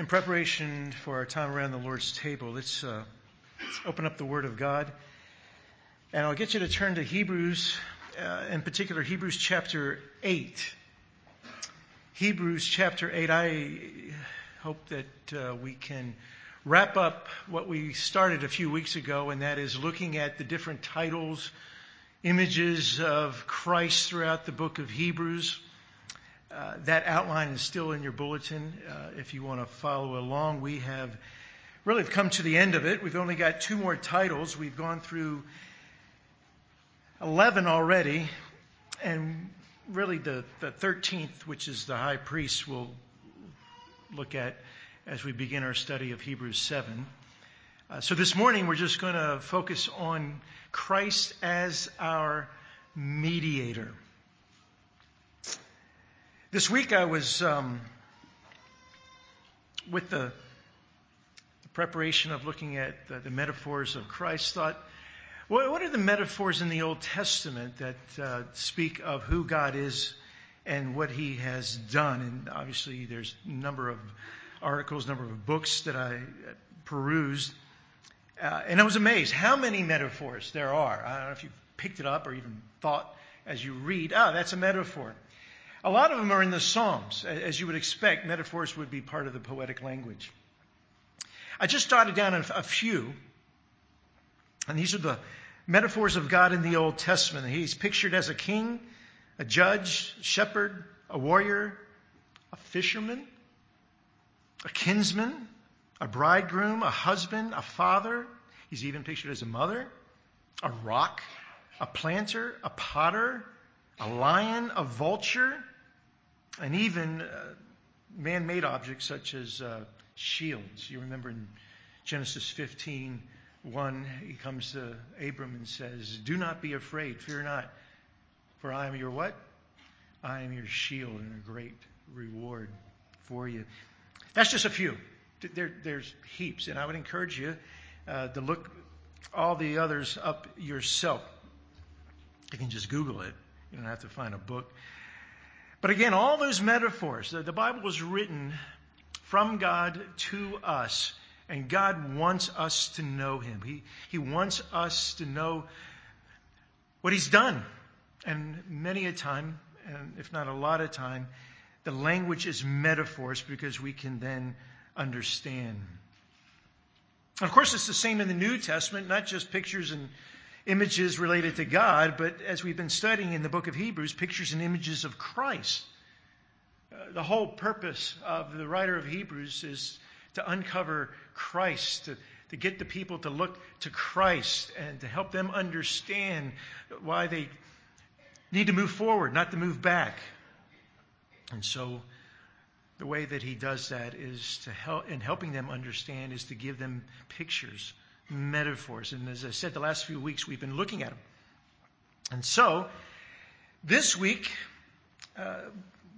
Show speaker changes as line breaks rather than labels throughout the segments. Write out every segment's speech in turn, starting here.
in preparation for our time around the Lord's table, let's, uh, let's, open up the Word of God. And I'll get you to turn to Hebrews, uh, in particular, Hebrews chapter 8. Hebrews chapter 8. I hope that uh, we can wrap up what we started a few weeks ago, and that is looking at the different titles, images of Christ throughout the book of Hebrews. Uh, that outline is still in your bulletin. Uh, if you want to follow along, we have really come to the end of it. We've only got two more titles. We've gone through 11 already, and really the, the 13th, which is the high priest, we'll look at as we begin our study of Hebrews 7. Uh, so this morning we're just going to focus on Christ as our mediator. This week I was um, with the, the, preparation of looking at the, the, metaphors of Christ. Thought, what, what, are the metaphors in the Old Testament that uh, speak of who God is and what He has done? And obviously, there's a number of articles, number of books that I perused, uh, and I was amazed how many metaphors there are. I don't know if you picked it up or even thought as you read, ah, oh, that's a metaphor. A lot of them are in the Psalms. As you would expect, metaphors would be part of the poetic language. I just jotted down a few, and these are the metaphors of God in the Old Testament. He's pictured as a king, a judge, shepherd, a warrior, a fisherman, a kinsman, a bridegroom, a husband, a father. He's even pictured as a mother, a rock, a planter, a potter, a lion, a vulture, and even uh, man made objects such as uh, shields. You remember in Genesis 15 1, he comes to Abram and says, Do not be afraid, fear not, for I am your what? I am your shield and a great reward for you. That's just a few. There, there's heaps, and I would encourage you uh, to look all the others up yourself. You can just Google it. You don't have to find a book. But again, all those metaphors, the, the Bible was written from God to us. And God wants us to know Him. He, he wants us to know what He's done. And many a time, and if not a lot of time, the language is metaphors because we can then understand. Of course, it's the same in the New Testament, not just pictures and images related to God, but as we've been studying in the book of Hebrews, pictures and images of Christ. Uh, the whole purpose of the writer of Hebrews is to uncover Christ, to, to get the people to look to Christ and to help them understand why they need to move forward, not to move back. And so, the way that he does that is to help, in helping them understand, is to give them pictures metaphors. And as I said, the last few weeks we've been looking at them. And so, this week, uh,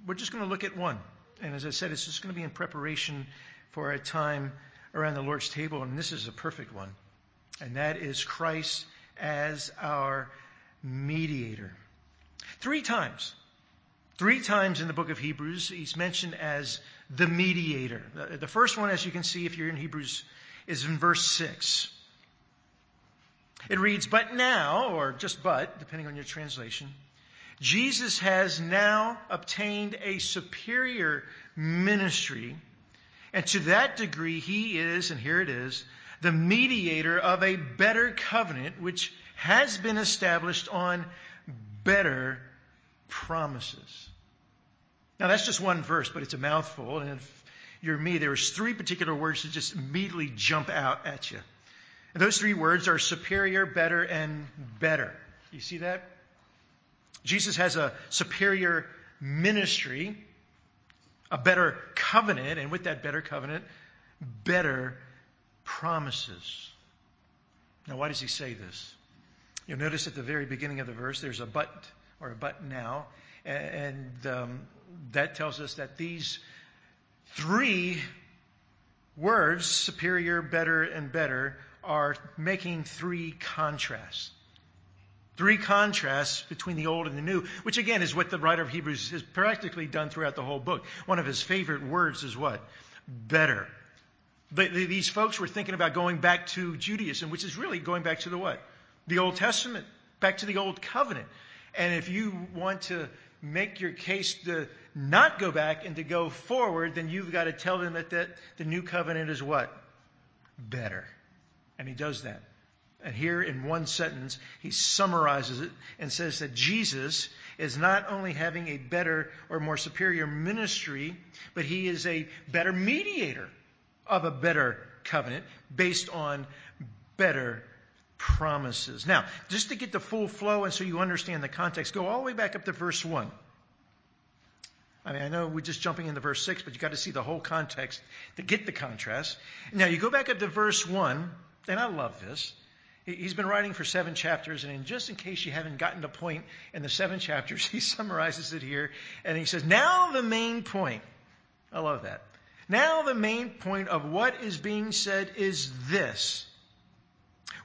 we're just going to look at one. And as I said, it's just going to be in preparation for our time around the Lord's table. And this is a perfect one. And that is Christ as our mediator. Three times. Three times in the book of Hebrews, he's mentioned as the mediator. The first one, as you can see if you're in Hebrews, is in verse 6. It reads, But now, or just but, depending on your translation, Jesus has now obtained a superior ministry. And to that degree, he is, and here it is, the mediator of a better covenant, which has been established on better promises. Now, that's just one verse, but it's a mouthful. And if you're me, there's three particular words that just immediately jump out at you. Those three words are superior, better, and better. You see that? Jesus has a superior ministry, a better covenant, and with that better covenant, better promises. Now, why does he say this? You'll notice at the very beginning of the verse, there's a but or a but now, and um, that tells us that these three words, superior, better, and better, are making three contrasts. Three contrasts between the old and the new, which again is what the writer of Hebrews has practically done throughout the whole book. One of his favorite words is what? better. These folks were thinking about going back to Judaism, which is really going back to the what? The Old Testament, back to the Old Covenant. And if you want to make your case to not go back and to go forward, then you've got to tell them that, that the new covenant is what? Better. And he does that. And here in one sentence, he summarizes it and says that Jesus is not only having a better or more superior ministry, but he is a better mediator of a better covenant based on better promises. Now, just to get the full flow and so you understand the context, go all the way back up to verse 1. I mean, I know we're just jumping into verse 6, but you've got to see the whole context to get the contrast. Now, you go back up to verse 1, and I love this. He's been writing for seven chapters, and just in case you haven't gotten the point in the seven chapters, he summarizes it here, and he says, Now the main point. I love that. Now the main point of what is being said is this.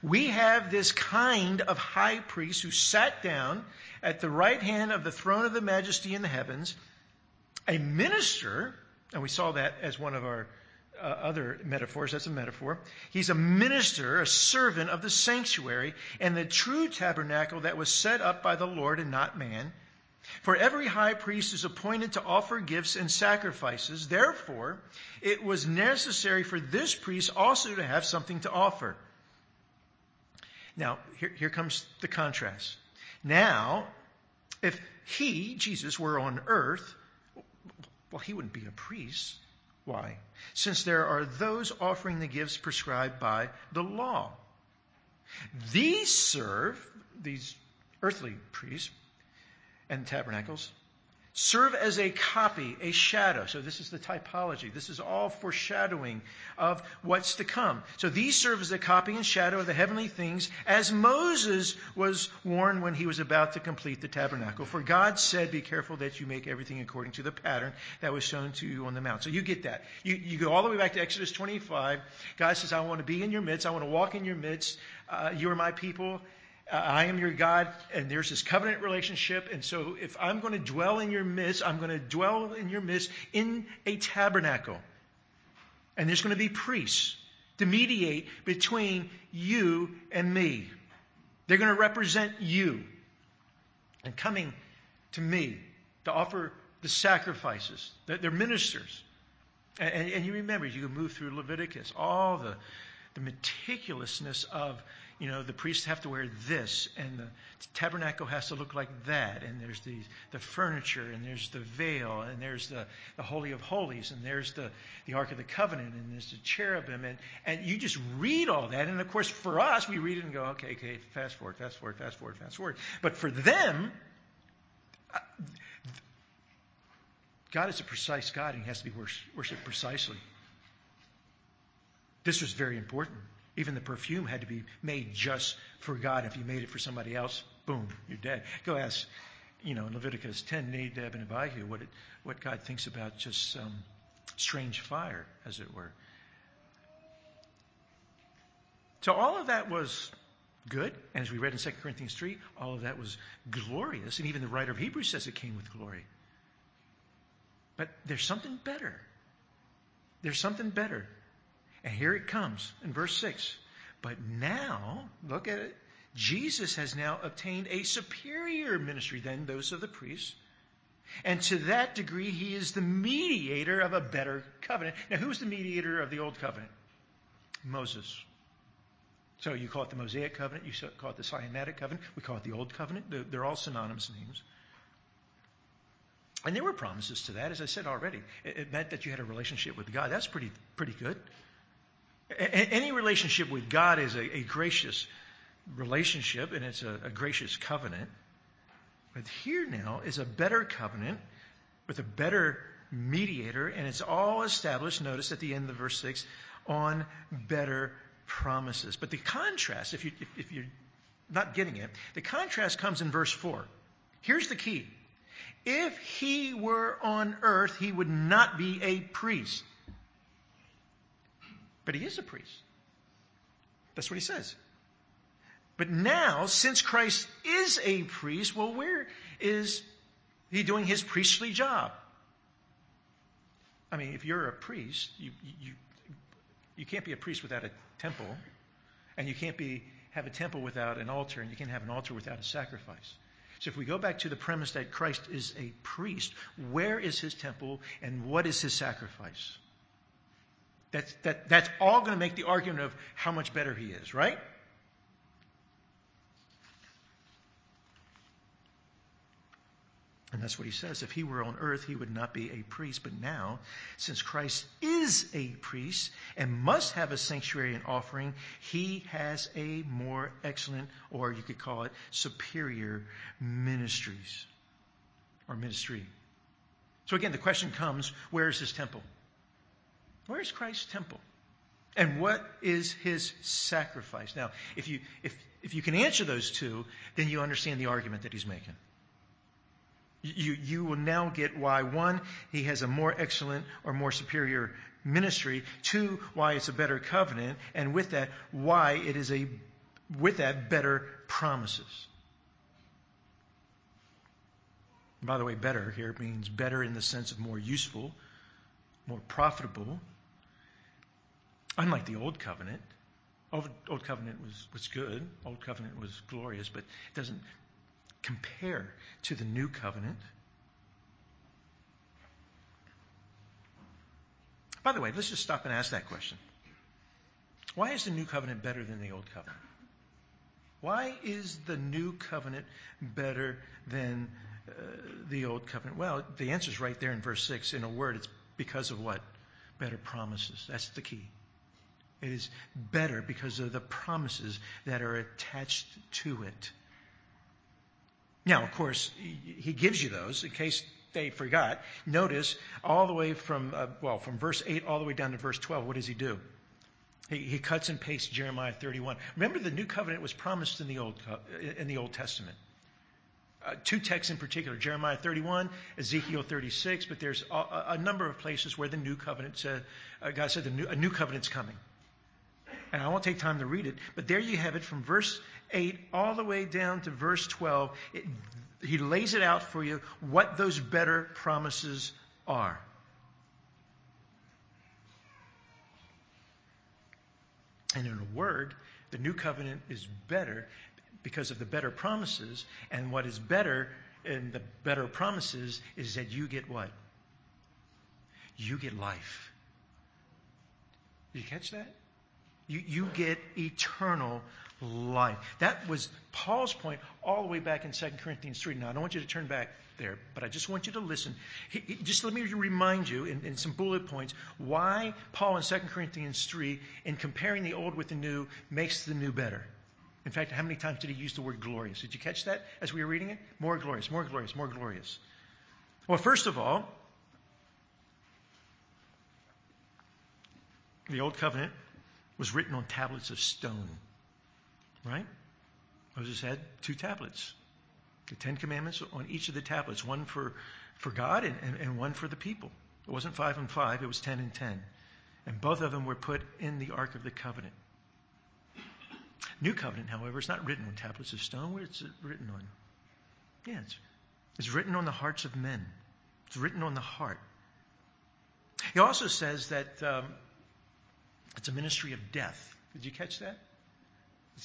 We have this kind of high priest who sat down at the right hand of the throne of the majesty in the heavens, a minister, and we saw that as one of our uh, other metaphors. That's a metaphor. He's a minister, a servant of the sanctuary and the true tabernacle that was set up by the Lord and not man. For every high priest is appointed to offer gifts and sacrifices. Therefore, it was necessary for this priest also to have something to offer. Now, here, here comes the contrast. Now, if he, Jesus, were on earth, well, he wouldn't be a priest. Why? Since there are those offering the gifts prescribed by the law. These serve, these earthly priests and tabernacles, serve as a copy, a shadow. So this is the typology. This is all foreshadowing of what's to come. So these serve as a copy and shadow of the heavenly things as Moses was warned when he was about to complete the tabernacle. For God said, be careful that you make everything according to the pattern that was shown to you on the mount. So you get that. You, you go all the way back to Exodus 25. God says, I want to be in your midst. I want to walk in your midst. Uh, you are my people. I am your God, and there's this covenant relationship. And so, if I'm going to dwell in your midst, I'm going to dwell in your midst in a tabernacle. And there's going to be priests to mediate between you and me. They're going to represent you and coming to me to offer the sacrifices. They're ministers. And, you remember, you can move through Leviticus, all the, the meticulousness of you know, the priests have to wear this, and the tabernacle has to look like that, and there's the, the furniture, and there's the veil, and there's the, the Holy of Holies, and there's the, the Ark of the Covenant, and there's the cherubim, and, and you just read all that, and of course, for us, we read it and go, okay, okay, fast forward, fast forward, fast forward, fast forward. But for them, uh, God is a precise God, and He has to be worshipped precisely. This was very important. Even the perfume had to be made just for God. If you made it for somebody else, boom, you're dead. Go ask, you know, in Leviticus 10, Nadab and Abihu, what, it, what God thinks about just um, strange fire, as it were. So all of that was good. And as we read in 2 Corinthians 3, all of that was glorious. And even the writer of Hebrews says it came with glory. But there's something better. There's something better. And here it comes in verse 6. But now, look at it. Jesus has now obtained a superior ministry than those of the priests. And to that degree, he is the mediator of a better covenant. Now, who's the mediator of the old covenant? Moses. So you call it the Mosaic covenant, you call it the Sinaitic covenant, we call it the Old covenant. They're all synonymous names. And there were promises to that, as I said already. It meant that you had a relationship with God. That's pretty, pretty good. Any relationship with God is a, a gracious relationship and it's a, a gracious covenant. But here now is a better covenant with a better mediator, and it's all established, notice at the end of verse 6, on better promises. But the contrast, if, you, if, if you're not getting it, the contrast comes in verse 4. Here's the key. If he were on earth, he would not be a priest. But he is a priest. That's what he says. But now, since Christ is a priest, well, where is he doing his priestly job? I mean, if you're a priest, you, you, you can't be a priest without a temple, and you can't be, have a temple without an altar, and you can't have an altar without a sacrifice. So if we go back to the premise that Christ is a priest, where is his temple and what is his sacrifice? That's, that, that's all going to make the argument of how much better he is, right? And that's what he says. If he were on earth, he would not be a priest. But now, since Christ is a priest and must have a sanctuary and offering, he has a more excellent, or you could call it superior ministries or ministry. So again, the question comes where is his temple? Where is Christ's temple? And what is his sacrifice? Now, if you, if, if you can answer those two, then you understand the argument that he's making. You, you will now get why, one, he has a more excellent or more superior ministry. Two, why it's a better covenant. And with that, why it is a, with that, better promises. By the way, better here means better in the sense of more useful, more profitable. Unlike the Old Covenant, Old, Old Covenant was, was good, Old Covenant was glorious, but it doesn't compare to the new covenant. By the way, let's just stop and ask that question. Why is the new covenant better than the old covenant? Why is the new covenant better than uh, the old covenant? Well, the answer is right there in verse 6. In a word, it's because of what? Better promises. That's the key. It is better because of the promises that are attached to it. Now, of course, he gives you those in case they forgot. Notice all the way from, uh, well, from verse 8 all the way down to verse 12, what does he do? He, he cuts and pastes Jeremiah 31. Remember, the new covenant was promised in the Old, in the Old Testament. Uh, two texts in particular, Jeremiah 31, Ezekiel 36, but there's a, a number of places where the new covenant said, uh, God said the new, a new covenant's coming. And I won't take time to read it, but there you have it from verse 8 all the way down to verse 12, it, he lays it out for you what those better promises are. And in a word, the new covenant is better because of the better promises. And what is better in the better promises is that you get what? You get life. Did you catch that? You, you get eternal life. That was Paul's point all the way back in 2 Corinthians 3. Now, I don't want you to turn back there, but I just want you to listen. He, he, just let me remind you in, in, some bullet points why Paul in 2 Corinthians 3, in comparing the old with the new, makes the new better. In fact, how many times did he use the word glorious? Did you catch that as we were reading it? More glorious, more glorious, more glorious. Well, first of all, the Old Covenant was written on tablets of stone. Right? Moses had two tablets. The Ten Commandments on each of the tablets, one for, for God and, and, and one for the people. It wasn't five and five, it was ten and ten. And both of them were put in the Ark of the Covenant. New Covenant, however, is not written on tablets of stone. Where is it written on? Yeah, it's, it's written on the hearts of men. It's written on the heart. He also says that um, it's a ministry of death. Did you catch that?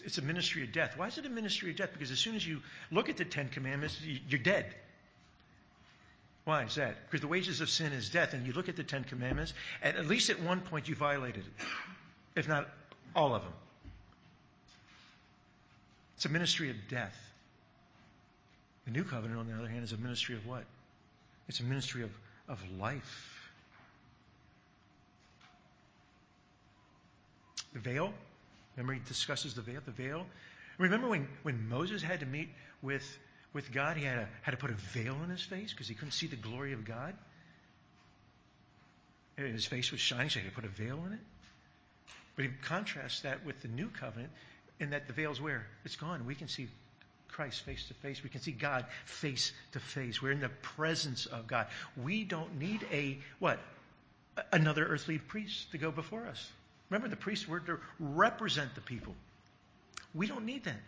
It's a ministry of death. Why is it a ministry of death? Because as soon as you look at the Ten Commandments, you're dead. Why is that? Because the wages of sin is death, and you look at the Ten Commandments, and at least at one point you violated it, if not all of them. It's a ministry of death. The New Covenant, on the other hand, is a ministry of what? It's a ministry of, of life. The veil, Remember, he discusses the veil. The veil. Remember when, when Moses had to meet with, with God, he had, a, had to put a veil on his face because he couldn't see the glory of God? And his face was shining, so he had to put a veil on it. But he contrasts that with the new covenant in that the veil's where? It's gone. We can see Christ face to face. We can see God face to face. We're in the presence of God. We don't need a, what? Another earthly priest to go before us. Remember, the priests were to represent the people. We don't need that.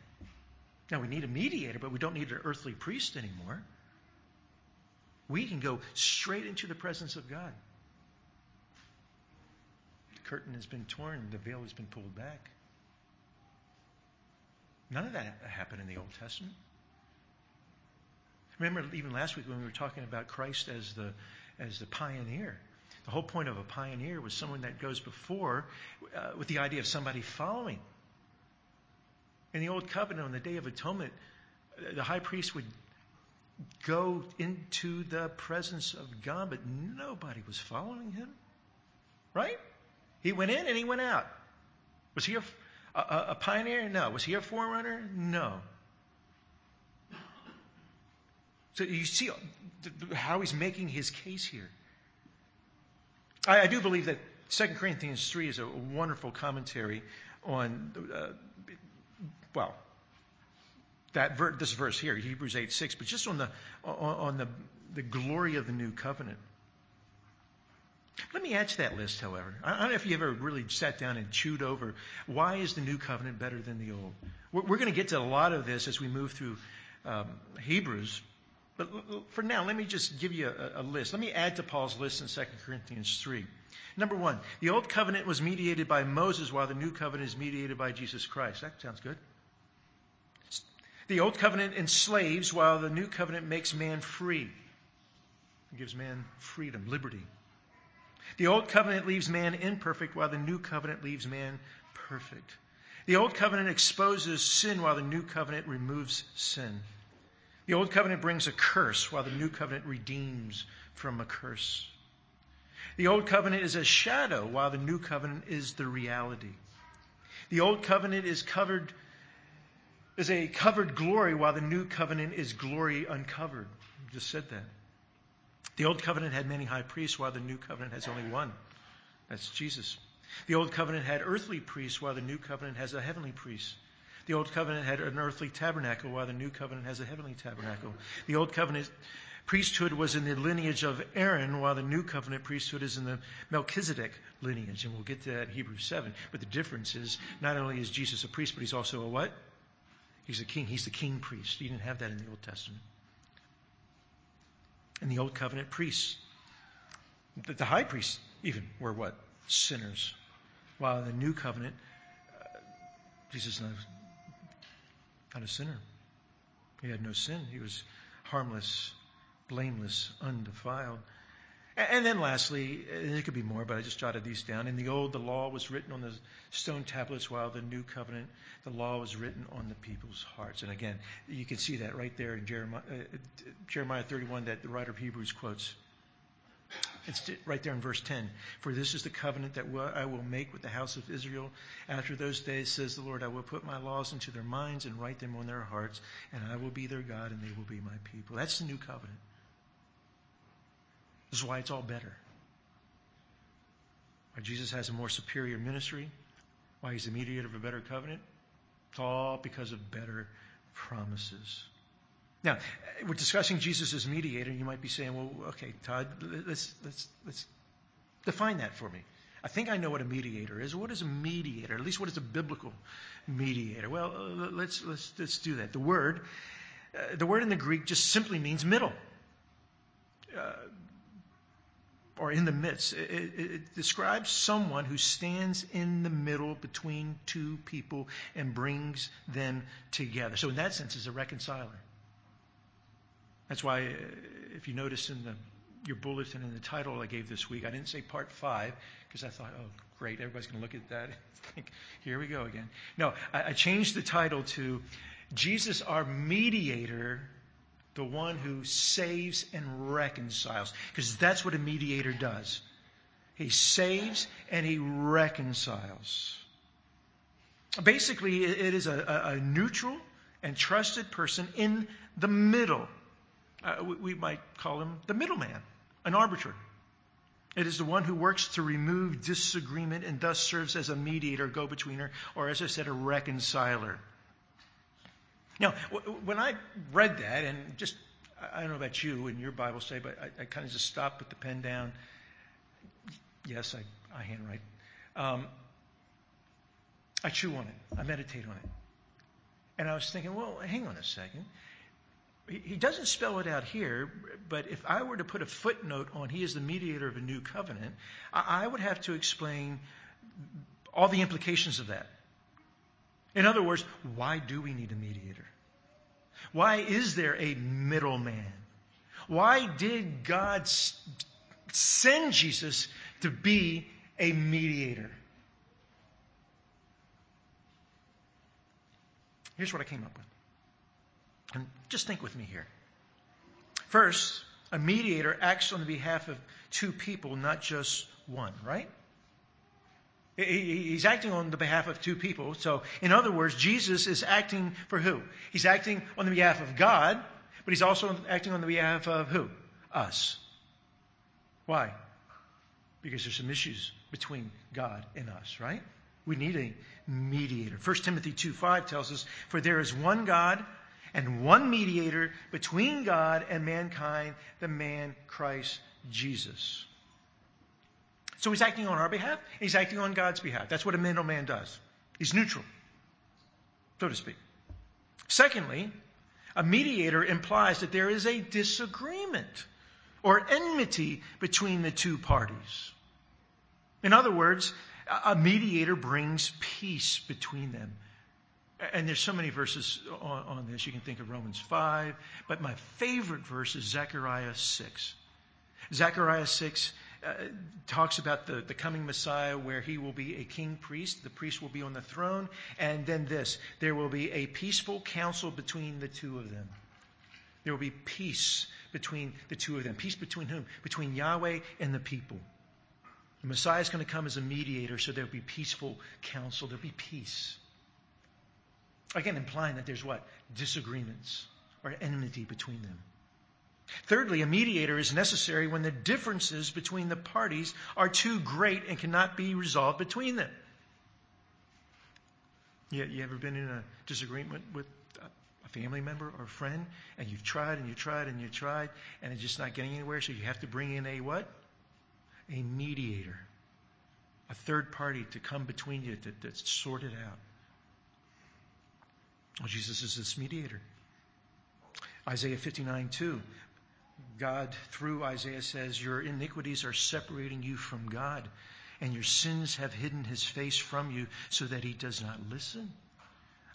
Now, we need a mediator, but we don't need an earthly priest anymore. We can go straight into the presence of God. The curtain has been torn, the veil has been pulled back. None of that happened in the Old Testament. Remember, even last week when we were talking about Christ as the, as the pioneer. The whole point of a pioneer was someone that goes before uh, with the idea of somebody following. In the Old Covenant, on the Day of Atonement, the high priest would go into the presence of God, but nobody was following him. Right? He went in and he went out. Was he a, a, a pioneer? No. Was he a forerunner? No. So you see how he's making his case here. I, I do believe that 2 Corinthians 3 is a wonderful commentary on, uh, well, that ver- this verse here, Hebrews 8 6, but just on the, on, the, the glory of the new covenant. Let me add to that list, however. I don't know if you ever really sat down and chewed over why is the new covenant better than the old. We're, we're going to get to a lot of this as we move through um, Hebrews, but for now, let me just give you a, a list. Let me add to Paul's list in 2 Corinthians 3. Number one, the old covenant was mediated by Moses, while the new covenant is mediated by Jesus Christ. That sounds good. The old covenant enslaves, while the new covenant makes man free. It gives man freedom, liberty. The old covenant leaves man imperfect, while the new covenant leaves man perfect. The old covenant exposes sin, while the new covenant removes sin. The old covenant brings a curse, while the new covenant redeems from a curse. The old covenant is a shadow, while the new covenant is the reality. The old covenant is covered is a covered glory, while the new covenant is glory uncovered. I just said that. The old covenant had many high priests, while the new covenant has only one. That's Jesus. The old covenant had earthly priests, while the new covenant has a heavenly priest. The old covenant had an earthly tabernacle, while the new covenant has a heavenly tabernacle. The old covenant priesthood was in the lineage of Aaron, while the new covenant priesthood is in the Melchizedek lineage. And we'll get to that in Hebrews 7. But the difference is not only is Jesus a priest, but he's also a what? He's a king. He's the king priest. You didn't have that in the Old Testament. And the Old Covenant priests, the high priests even, were what? Sinners. While the New Covenant, uh, Jesus not, not a sinner. He had no sin. He was harmless, blameless, undefiled. And then lastly, there could be more, but I just jotted these down. In the old, the law was written on the stone tablets, while the new covenant, the law was written on the people's hearts. And again, you can see that right there in Jeremiah, uh, Jeremiah 31 that the writer of Hebrews quotes. It's right there in verse 10. For this is the covenant that I will make with the house of Israel. After those days, says the Lord, I will put my laws into their minds and write them on their hearts, and I will be their God, and they will be my people. That's the new covenant. This is why it's all better. Why Jesus has a more superior ministry, why he's the mediator of a better covenant. It's all because of better promises. Now, we're discussing Jesus as mediator, you might be saying, well, okay, Todd, let's, let's, let's define that for me. I think I know what a mediator is. What is a mediator? At least what is a biblical mediator? Well, uh, let's, let's, let's do that. The word, uh, the word in the Greek just simply means middle. Uh, or in the midst. It, it, it, describes someone who stands in the middle between two people and brings them together. So, in that sense, is a reconciler. That's why, uh, if you notice in the, your bulletin in the title I gave this week, I didn't say part five because I thought, oh, great, everybody's going to look at that. think, here we go again. No, I, I changed the title to Jesus, our mediator the one who saves and reconciles. Because that's what a mediator does. He saves and he reconciles. Basically, it is a, a neutral and trusted person in the middle. Uh, we, we might call him the middleman, an arbiter. It is the one who works to remove disagreement and thus serves as a mediator, go betweener, or as I said, a reconciler. Now, when I read that, and just, I don't know about you and your Bible study, but I, I kind of just stopped, put the pen down. Yes, I, I handwrite. Um, I chew on it. I meditate on it. And I was thinking, well, hang on a second. He, doesn't spell it out here, but if I were to put a footnote on he is the mediator of a new covenant, I would have to explain all the implications of that. In other words, why do we need a mediator? Why is there a middleman? Why did God send Jesus to be a mediator? Here's what I came up with. And just think with me here. First, a mediator acts on the behalf of two people, not just one, right? He's acting on the behalf of two people. So, in other words, Jesus is acting for who? He's acting on the behalf of God, but he's also acting on the behalf of who? Us. Why? Because there's some issues between God and us, right? We need a mediator. 1 Timothy 2 5 tells us, For there is one God and one mediator between God and mankind, the man Christ Jesus. So he's acting on our behalf, he's acting on God's behalf. That's what a middleman does. He's neutral, so to speak. Secondly, a mediator implies that there is a disagreement or enmity between the two parties. In other words, a mediator brings peace between them. And there's so many verses on, on, this. You can think of Romans 5, but my favorite verse is Zechariah 6. Zechariah 6 uh, talks about the, the coming Messiah where he will be a king priest. The priest will be on the throne. And then this there will be a peaceful counsel between the two of them. There will be peace between the two of them. Peace between whom? Between Yahweh and the people. The Messiah is going to come as a mediator, so there'll be peaceful counsel. There'll be peace. Again, implying that there's what? Disagreements or enmity between them. Thirdly, a mediator is necessary when the differences between the parties are too great and cannot be resolved between them. You, you ever been in a disagreement with a family member or a friend, and you've tried and you tried and you tried, and it's just not getting anywhere, so you have to bring in a what? A mediator, a third party to come between you to, to sort it out. Well, Jesus is this mediator. Isaiah 59 2. God, through Isaiah, says, Your iniquities are separating you from God, and your sins have hidden his face from you so that he does not listen.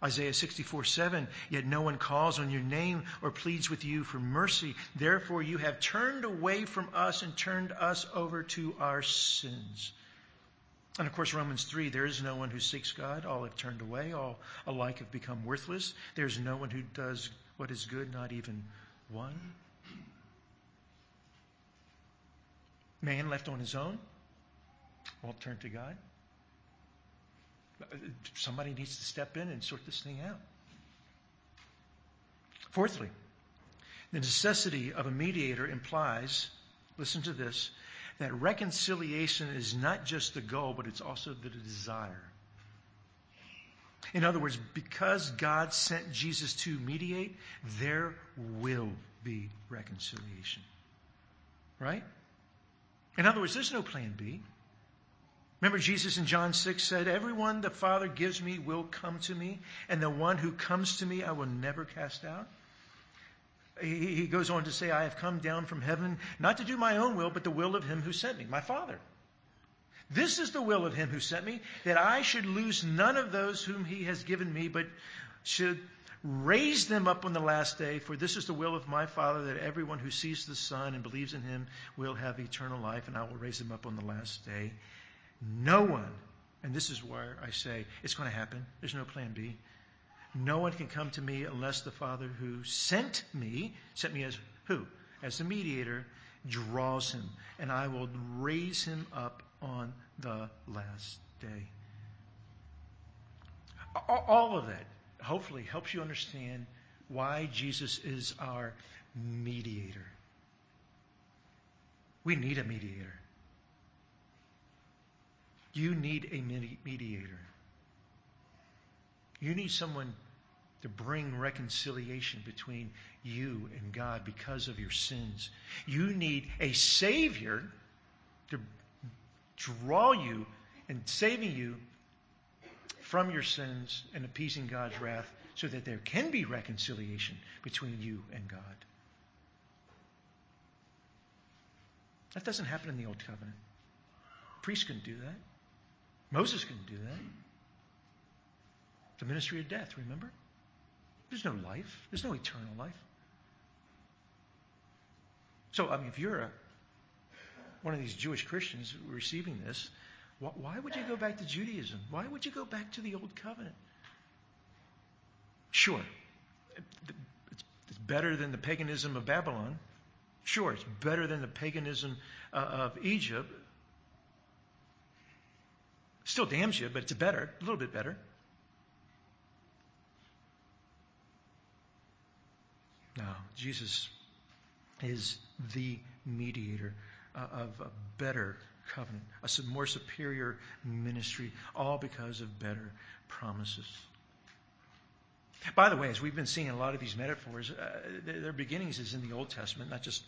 Isaiah 64 7, yet no one calls on your name or pleads with you for mercy. Therefore, you have turned away from us and turned us over to our sins. And of course, Romans 3 there is no one who seeks God. All have turned away. All alike have become worthless. There's no one who does what is good, not even one. Man left on his own won't turn to God. Somebody needs to step in and sort this thing out. Fourthly, the necessity of a mediator implies, listen to this, that reconciliation is not just the goal, but it's also the desire. In other words, because God sent Jesus to mediate, there will be reconciliation. Right? In other words, there's no plan B. Remember, Jesus in John 6 said, Everyone the Father gives me will come to me, and the one who comes to me I will never cast out. He goes on to say, I have come down from heaven not to do my own will, but the will of him who sent me, my Father. This is the will of him who sent me, that I should lose none of those whom he has given me, but should raise them up on the last day. For this is the will of my Father, that everyone who sees the Son and believes in him will have eternal life, and I will raise them up on the last day. No one, and this is where I say it's going to happen, there's no plan B. No one can come to me unless the Father who sent me, sent me as who? As the mediator, draws him, and I will raise him up on the last day. All of that hopefully helps you understand why Jesus is our mediator. We need a mediator. You need a mediator. You need someone to bring reconciliation between you and God because of your sins. You need a Savior to draw you and saving you from your sins and appeasing God's wrath so that there can be reconciliation between you and God. That doesn't happen in the Old Covenant. Priests couldn't do that. Moses couldn't do that. The ministry of death, remember? There's no life, there's no eternal life. So, I mean, if you're a, one of these Jewish Christians receiving this, why would you go back to Judaism? Why would you go back to the Old Covenant? Sure, it's better than the paganism of Babylon. Sure, it's better than the paganism uh, of Egypt. Still damns you, but it's better, a little bit better. No, Jesus is the mediator uh, of a better covenant, a more superior ministry, all because of better promises. By the way, as we've been seeing a lot of these metaphors, uh, their beginnings is in the Old Testament, not just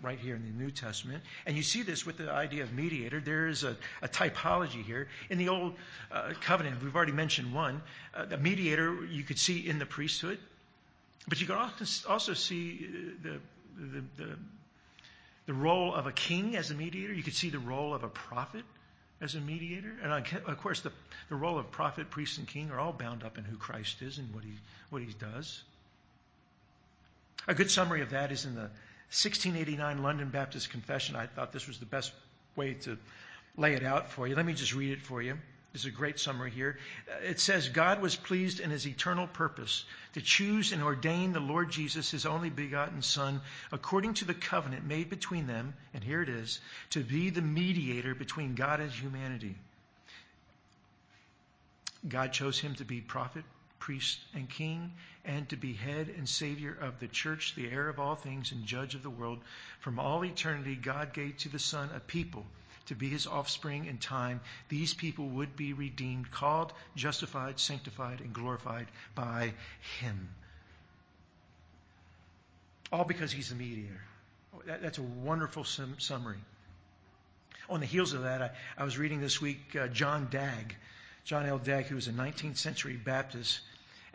right here in the New Testament. And you see this with the idea of mediator. There is a, a typology here. In the Old uh, Covenant, we've already mentioned one. Uh, the mediator you could see in the priesthood, but you can also see uh, the, the, the, the role of a king as a mediator. You could see the role of a prophet as a mediator. And of course, the, the role of prophet, priest, and king are all bound up in who Christ is and what he, what he does. A good summary of that is in the 1689 London Baptist Confession. I thought this was the best way to lay it out for you. Let me just read it for you. This is a great summary here. Uh, it says, God was pleased in his eternal purpose to choose and ordain the Lord Jesus, his only begotten Son, according to the covenant made between them, and here it is, to be the mediator between God and humanity. God chose him to be prophet, priest, and king, and to be head and savior of the church, the heir of all things, and judge of the world. From all eternity, God gave to the Son a people to be his offspring in time, these people would be redeemed, called, justified, sanctified, and glorified by him. All because he's the mediator. That, that's a wonderful sum, summary. On the heels of that, I, I was reading this week uh, John Dagg, John L. Dagg, who was a 19th century Baptist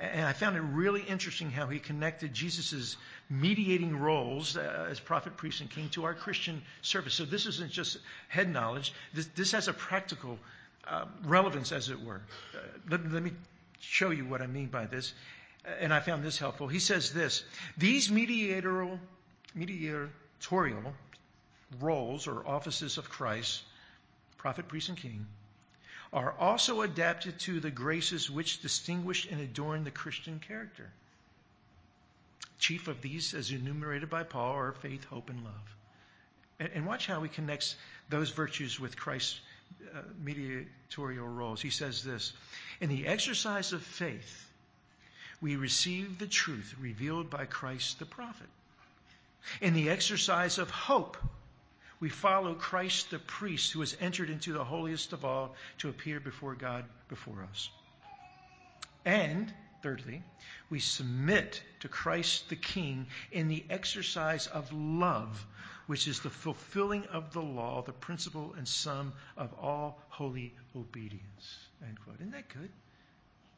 and I found it really interesting how he connected Jesus' mediating roles uh, as prophet, priest, and king to our Christian service. So this isn't just head knowledge, this, this has a practical uh, relevance, as it were. Uh, let, let me show you what I mean by this. And I found this helpful. He says this These mediatorial, mediatorial roles or offices of Christ, prophet, priest, and king, are also adapted to the graces which distinguish and adorn the Christian character. Chief of these, as enumerated by Paul, are faith, hope, and love. And, and watch how he connects those virtues with Christ's uh, mediatorial roles. He says this In the exercise of faith, we receive the truth revealed by Christ the prophet. In the exercise of hope, we follow Christ the priest who has entered into the holiest of all to appear before God before us. And, thirdly, we submit to Christ the King in the exercise of love, which is the fulfilling of the law, the principle and sum of all holy obedience. End quote. Isn't that good?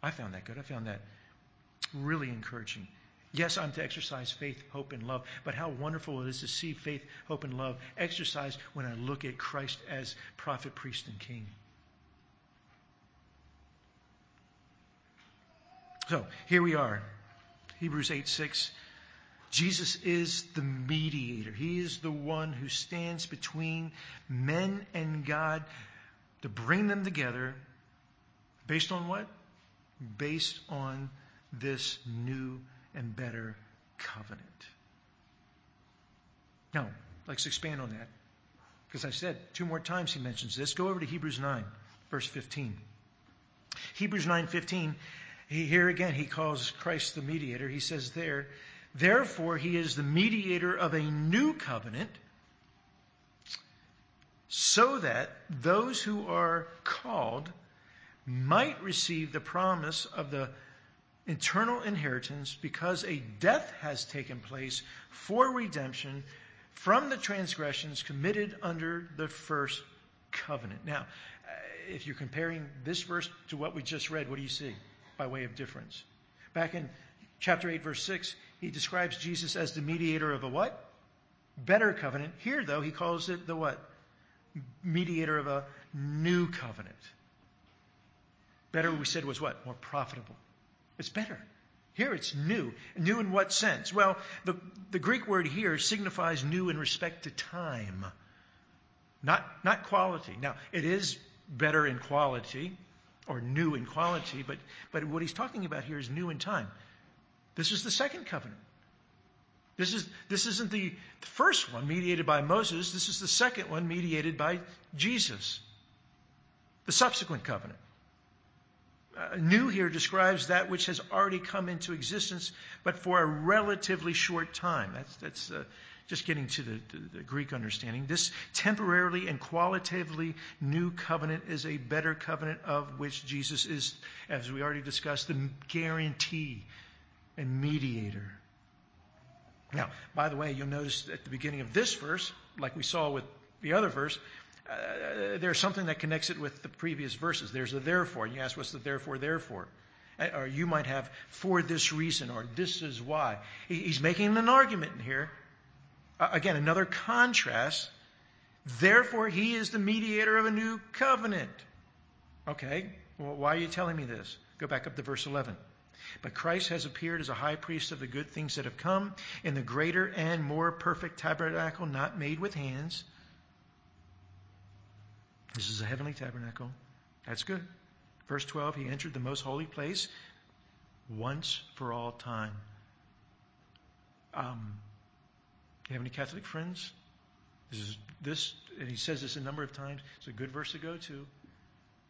I found that good. I found that really encouraging. Yes, I'm to exercise faith, hope, and love, but how wonderful it is to see faith, hope, and love exercised when I look at Christ as prophet, priest, and king. So here we are, Hebrews 8 6. Jesus is the mediator. He is the one who stands between men and God to bring them together based on what? Based on this new and better covenant. Now, let's expand on that. Because I said two more times he mentions this. Go over to Hebrews 9, verse 15. Hebrews 9:15, here again he calls Christ the mediator. He says there, therefore he is the mediator of a new covenant, so that those who are called might receive the promise of the eternal inheritance because a death has taken place for redemption from the transgressions committed under the first covenant. Now, if you're comparing this verse to what we just read, what do you see by way of difference? Back in chapter 8, verse 6, he describes Jesus as the mediator of a what? Better covenant. Here, though, he calls it the what? Mediator of a new covenant. Better, we said, was what? More profitable. It's better. Here it's new. New in what sense? Well, the, the Greek word here signifies new in respect to time, not, not quality. Now, it is better in quality or new in quality, but, but what he's talking about here is new in time. This is the second covenant. This, is, this isn't the first one mediated by Moses. This is the second one mediated by Jesus. The subsequent covenant. Uh, new here describes that which has already come into existence, but for a relatively short time. That's, that's uh, just getting to the, the, the, Greek understanding. This temporarily and qualitatively new covenant is a better covenant of which Jesus is, as we already discussed, the guarantee and mediator. Now, by the way, you'll notice at the beginning of this verse, like we saw with the other verse, uh, there's something that connects it with the previous verses. There's a therefore. And you ask, what's the therefore, therefore? Uh, or you might have for this reason, or this is why. He's making an argument here. Uh, again, another contrast. Therefore, he is the mediator of a new covenant. Okay, well, why are you telling me this? Go back up to verse 11. But Christ has appeared as a high priest of the good things that have come in the greater and more perfect tabernacle not made with hands this is a heavenly tabernacle. That's good. Verse 12, he entered the most holy place once for all time. Um, you have any Catholic friends? This is this, and he says this a number of times. It's a good verse to go to,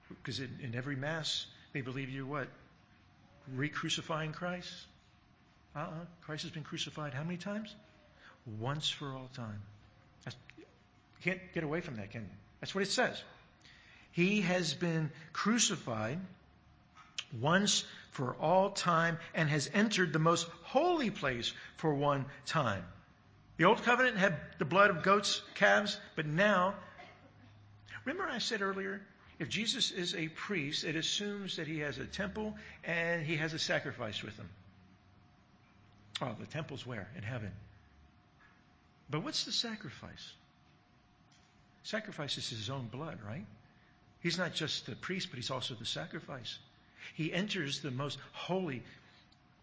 because in, in every mass they believe you're what re-crucifying Christ. Uh-uh. Christ has been crucified how many times? Once for all time. That's, you can't get away from that, can you? That's what it says. He has been crucified once for all time and has entered the most holy place for one time. The old covenant had the blood of goats, calves, but now, remember I said earlier, if Jesus is a priest, it assumes that he has a temple and he has a sacrifice with him. Oh, the temple's where? In heaven. But what's the sacrifice? Sacrifice is his own blood, right? He's not just the priest, but he's also the sacrifice. He enters the most holy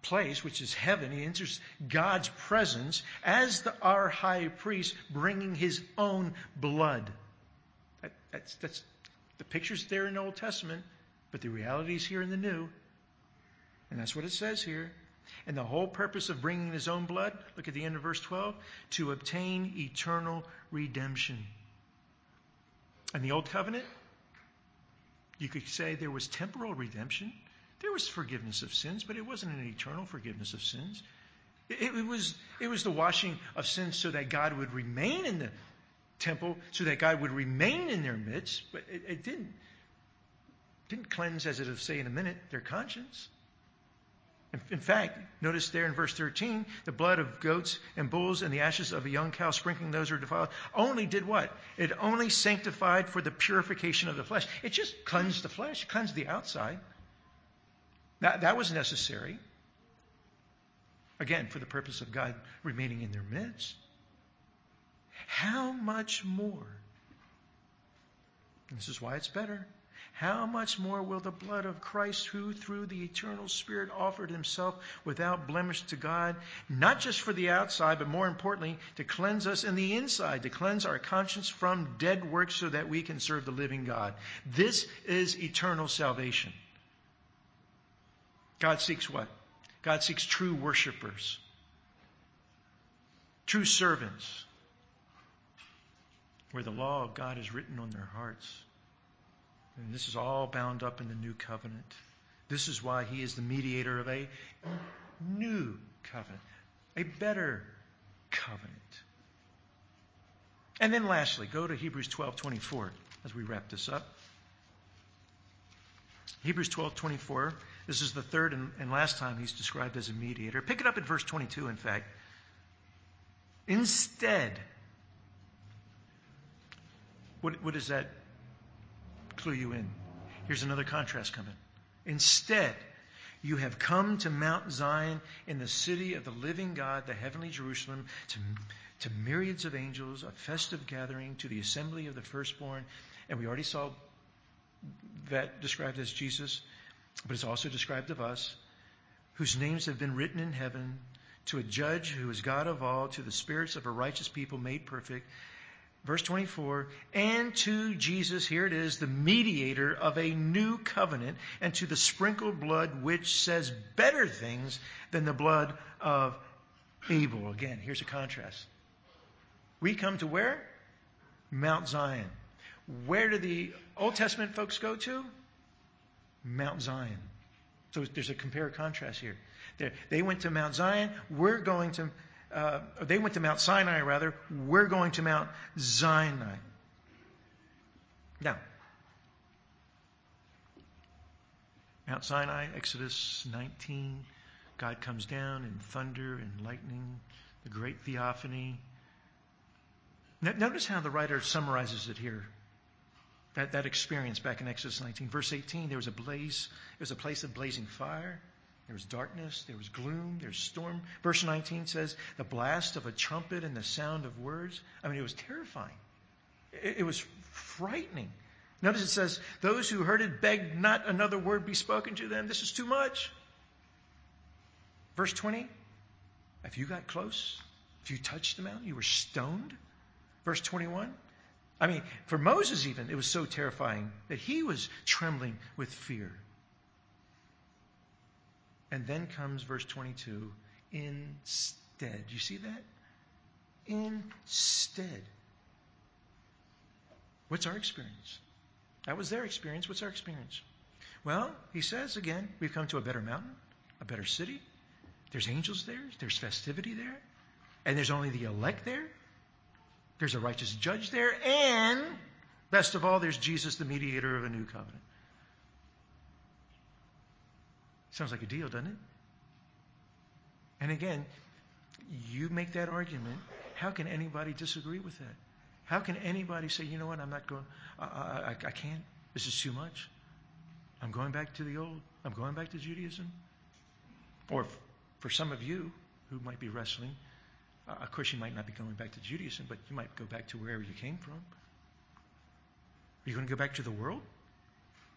place, which is heaven. He enters God's presence as the, our high priest, bringing his own blood. That, that's, that's the picture's there in the Old Testament, but the reality is here in the New. And that's what it says here. And the whole purpose of bringing his own blood, look at the end of verse 12, to obtain eternal redemption. And the Old Covenant, you could say there was temporal redemption. There was forgiveness of sins, but it wasn't an eternal forgiveness of sins. It, it, was, it was the washing of sins so that God would remain in the temple, so that God would remain in their midst, but it, it didn't, didn't cleanse, as it'll say in a minute, their conscience. In fact, notice there in verse 13, the blood of goats and bulls and the ashes of a young cow sprinkling those who are defiled only did what? It only sanctified for the purification of the flesh. It just cleansed the flesh, cleansed the outside. That, that was necessary. Again, for the purpose of God remaining in their midst. How much more? This is why it's better how much more will the blood of Christ, who through the eternal Spirit offered himself without blemish to God, not just for the outside, but more importantly, to cleanse us in the inside, to cleanse our conscience from dead works so that we can serve the living God? This is eternal salvation. God seeks what? God seeks true worshipers, true servants, where the law of God is written on their hearts. And this is all bound up in the new covenant. This is why he is the mediator of a new covenant, a better covenant. And then lastly, go to Hebrews 12:24 as we wrap this up. Hebrews 12:24. This is the third and, and last time he's described as a mediator. Pick it up at verse 22, in fact. Instead, what, what does that clue you in. Here's another contrast coming. Instead, you have come to Mount Zion in the city of the living God, the heavenly Jerusalem, to, to myriads of angels, a festive gathering, to the assembly of the firstborn. And we already saw that described as Jesus. but it's also described of us, whose names have been written in heaven, to a judge who is God of all, to the spirits of a righteous people made perfect. Verse 24, and to Jesus, here it is, the mediator of a new covenant, and to the sprinkled blood which says better things than the blood of Abel. Again, here's a contrast. We come to where? Mount Zion. Where do the Old Testament folks go to? Mount Zion. So there's a compare contrast here. They went to Mount Zion. We're going to, uh, they went to Mount Sinai rather. We're going to Mount Sinai. Now, Mount Sinai, Exodus 19, God comes down in thunder and lightning, the great theophany. Notice how the writer summarizes it here. That, that experience back in Exodus 19. Verse 18, there was a blaze, there was a place of blazing fire. There was darkness, there was gloom, there's storm. Verse 19 says, the blast of a trumpet and the sound of words. I mean, it was terrifying. It, it was frightening. Notice it says, those who heard it begged not another word be spoken to them. This is too much. Verse 20, if you got close, if you touched the mountain, you were stoned. Verse 21, I mean, for Moses even, it was so terrifying that he was trembling with fear. And then comes verse 22 instead. You see that? Instead. What's our experience? That was their experience. What's our experience? Well, he says again, we've come to a better mountain, a better city. There's angels there, there's festivity there, and there's only the elect there. There's a righteous judge there, and best of all, there's Jesus, the mediator of a new covenant. Sounds like a deal, doesn't it? And again, you make that argument. How can anybody disagree with that? How can anybody say, you know what, I'm not going, I, I, I can't, this is too much. I'm going back to the old, I'm going back to Judaism. Or for some of you who might be wrestling, uh, of course, you might not be going back to Judaism, but you might go back to wherever you came from. Are you going to go back to the world?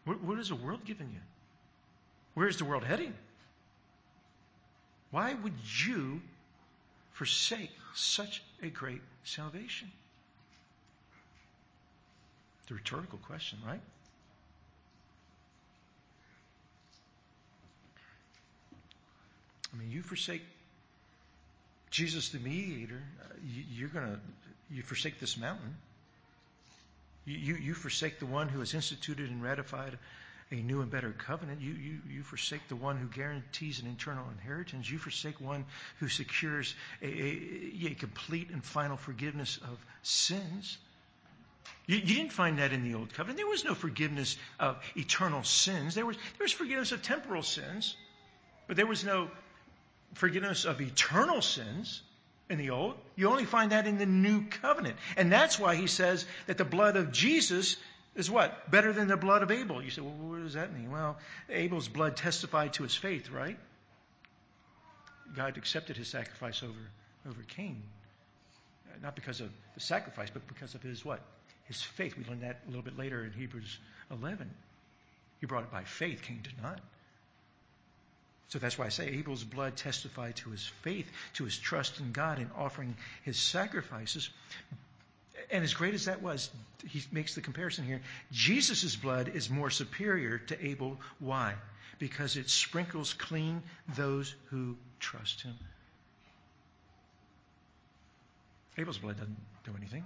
What, what is the world giving you? Where is the world heading? Why would you forsake such a great salvation? It's a rhetorical question, right? I mean, you forsake Jesus the mediator, you, are going to, you forsake this mountain. You, you, you, forsake the one who has instituted and ratified a new and better covenant. You, you, you forsake the one who guarantees an eternal inheritance. You forsake one who secures a, a, a complete and final forgiveness of sins. You, you, didn't find that in the old covenant. There was no forgiveness of eternal sins. There was, there was forgiveness of temporal sins, but there was no forgiveness of eternal sins in the old. You only find that in the new covenant. And that's why he says that the blood of Jesus is what? Better than the blood of Abel. You say, well, what does that mean? Well, Abel's blood testified to his faith, right? God accepted his sacrifice over, over Cain. Not because of the sacrifice, but because of his what? His faith. We learned that a little bit later in Hebrews 11. He brought it by faith. Cain did not. So that's why I say Abel's blood testified to his faith, to his trust in God in offering his sacrifices. And as great as that was, he makes the comparison here. Jesus' blood is more superior to Abel. Why? Because it sprinkles clean those who trust him. Abel's blood doesn't do anything.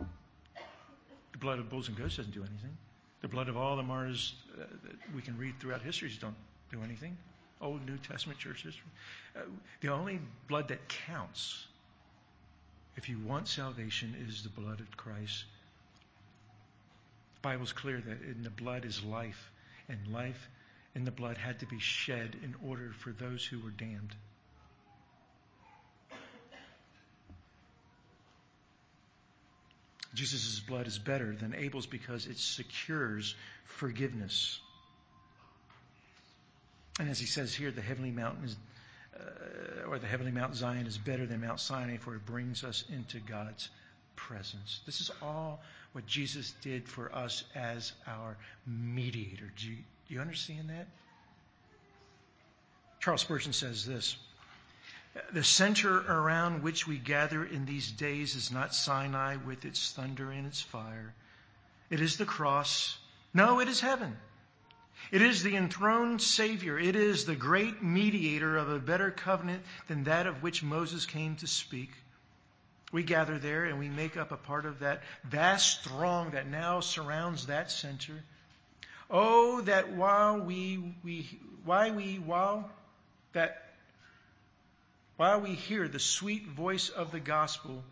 The blood of bulls and goats doesn't do anything. The blood of all the martyrs uh, that we can read throughout history don't do anything. Old New Testament church history. Uh, the only blood that counts, if you want salvation, it is the blood of Christ. The Bible's clear that in the blood is life, and life in the blood had to be shed in order for those who were damned. Jesus' blood is better than Abel's because it secures forgiveness. And as he says here, the heavenly mountain is, Uh, or the heavenly Mount Zion is better than Mount Sinai, for it brings us into God's presence. This is all what Jesus did for us as our mediator. Do you, do you understand that? Charles Spurgeon says this The center around which we gather in these days is not Sinai with its thunder and its fire. It is the cross. No, it is heaven. It is the enthroned Savior. It is the great mediator of a better covenant than that of which Moses came to speak. We gather there and we make up a part of that vast throng that now surrounds that center. Oh, that while we, we why we while that while we hear the sweet voice of the gospel,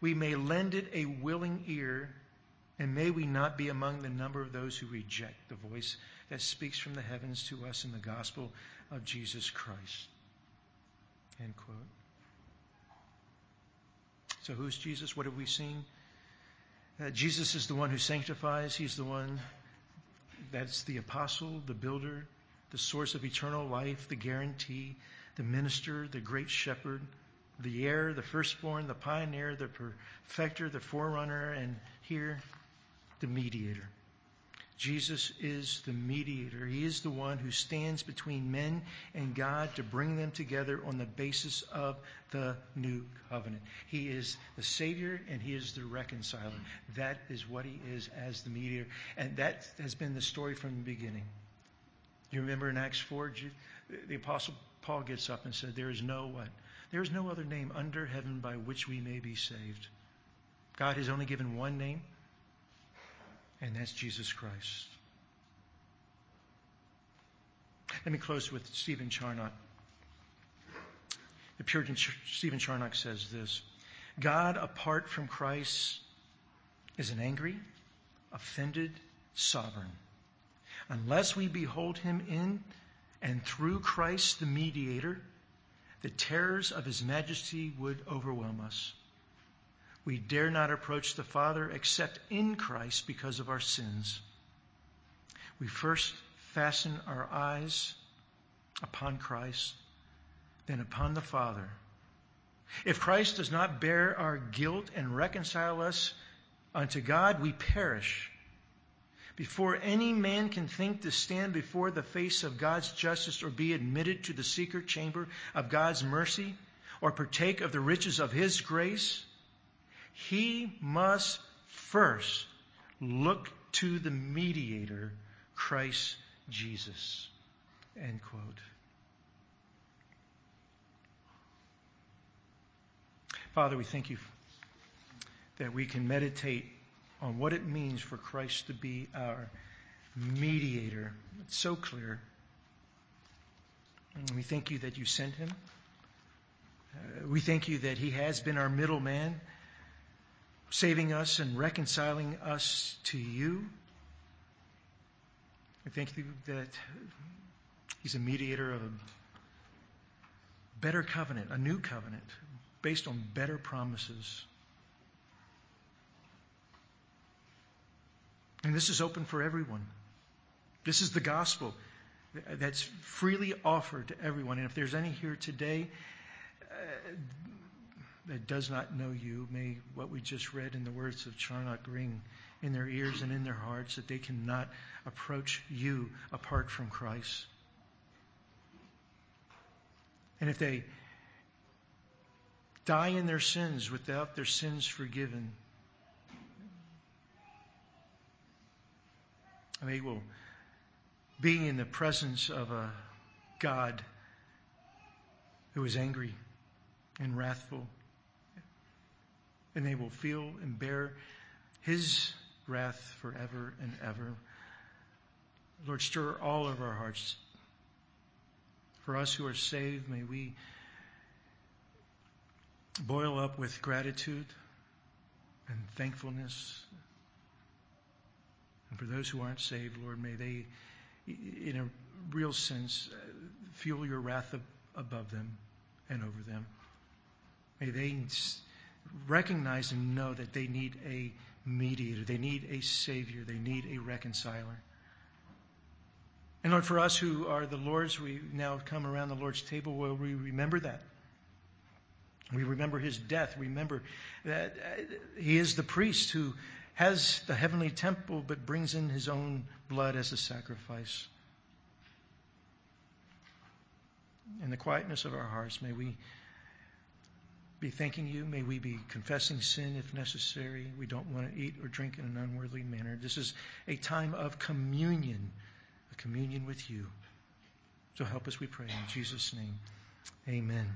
we may lend it a willing ear, and may we not be among the number of those who reject the voice that speaks from the heavens to us in the gospel of Jesus Christ. End quote. So, who's Jesus? What have we seen? Uh, Jesus is the one who sanctifies. He's the one that's the apostle, the builder, the source of eternal life, the guarantee, the minister, the great shepherd, the heir, the firstborn, the pioneer, the perfecter, the forerunner, and here, the mediator. Jesus is the mediator. He is the one who stands between men and God to bring them together on the basis of the new covenant. He is the Savior and He is the reconciler. That is what He is as the mediator. And that has been the story from the beginning. You remember in Acts 4, the Apostle Paul gets up and said, There is no what? There is no other name under heaven by which we may be saved. God has only given one name and that's Jesus Christ. Let me close with Stephen Charnock. The Puritan Stephen Charnock says this God apart from Christ is an angry, offended sovereign. Unless we behold him in and through Christ the mediator, the terrors of his majesty would overwhelm us. We dare not approach the Father except in Christ because of our sins. We first fasten our eyes upon Christ, then upon the Father. If Christ does not bear our guilt and reconcile us unto God, we perish. Before any man can think to stand before the face of God's justice or be admitted to the secret chamber of God's mercy or partake of the riches of His grace, he must first look to the mediator, Christ Jesus. End quote. Father, we thank you that we can meditate on what it means for Christ to be our mediator. It's so clear. And we thank you that you sent him. Uh, we thank you that he has been our middleman saving us and reconciling us to you. I thank you that He's a mediator of a better covenant, a new covenant, based on better promises. And this is open for everyone. This is the gospel that's freely offered to everyone. And if there's any here today, uh, that does not know you, may what we just read in the words of Charnock ring in their ears and in their hearts that they cannot approach you apart from Christ. And if they die in their sins without their sins forgiven, they will be in the presence of a God who is angry and wrathful and they will feel and bear his wrath forever and ever. Lord, stir all of our hearts. For us who are saved, may we boil up with gratitude and thankfulness. And for those who aren't saved, Lord, may they, in a real sense, feel your wrath above them and over them. May they recognize and know that they need a mediator, they need a savior, they need a reconciler. And Lord, for us who are the Lord's, we now come around the Lord's table where we remember that. We remember his death. Remember that uh, he is the priest who has the heavenly temple but brings in his own blood as a sacrifice. in the quietness of our hearts, may we be thanking you. May we be confessing sin if necessary. We don't want to eat or drink in an unworthy manner. This is a time of communion, a communion with you. So help us, we pray. In Jesus' name, amen.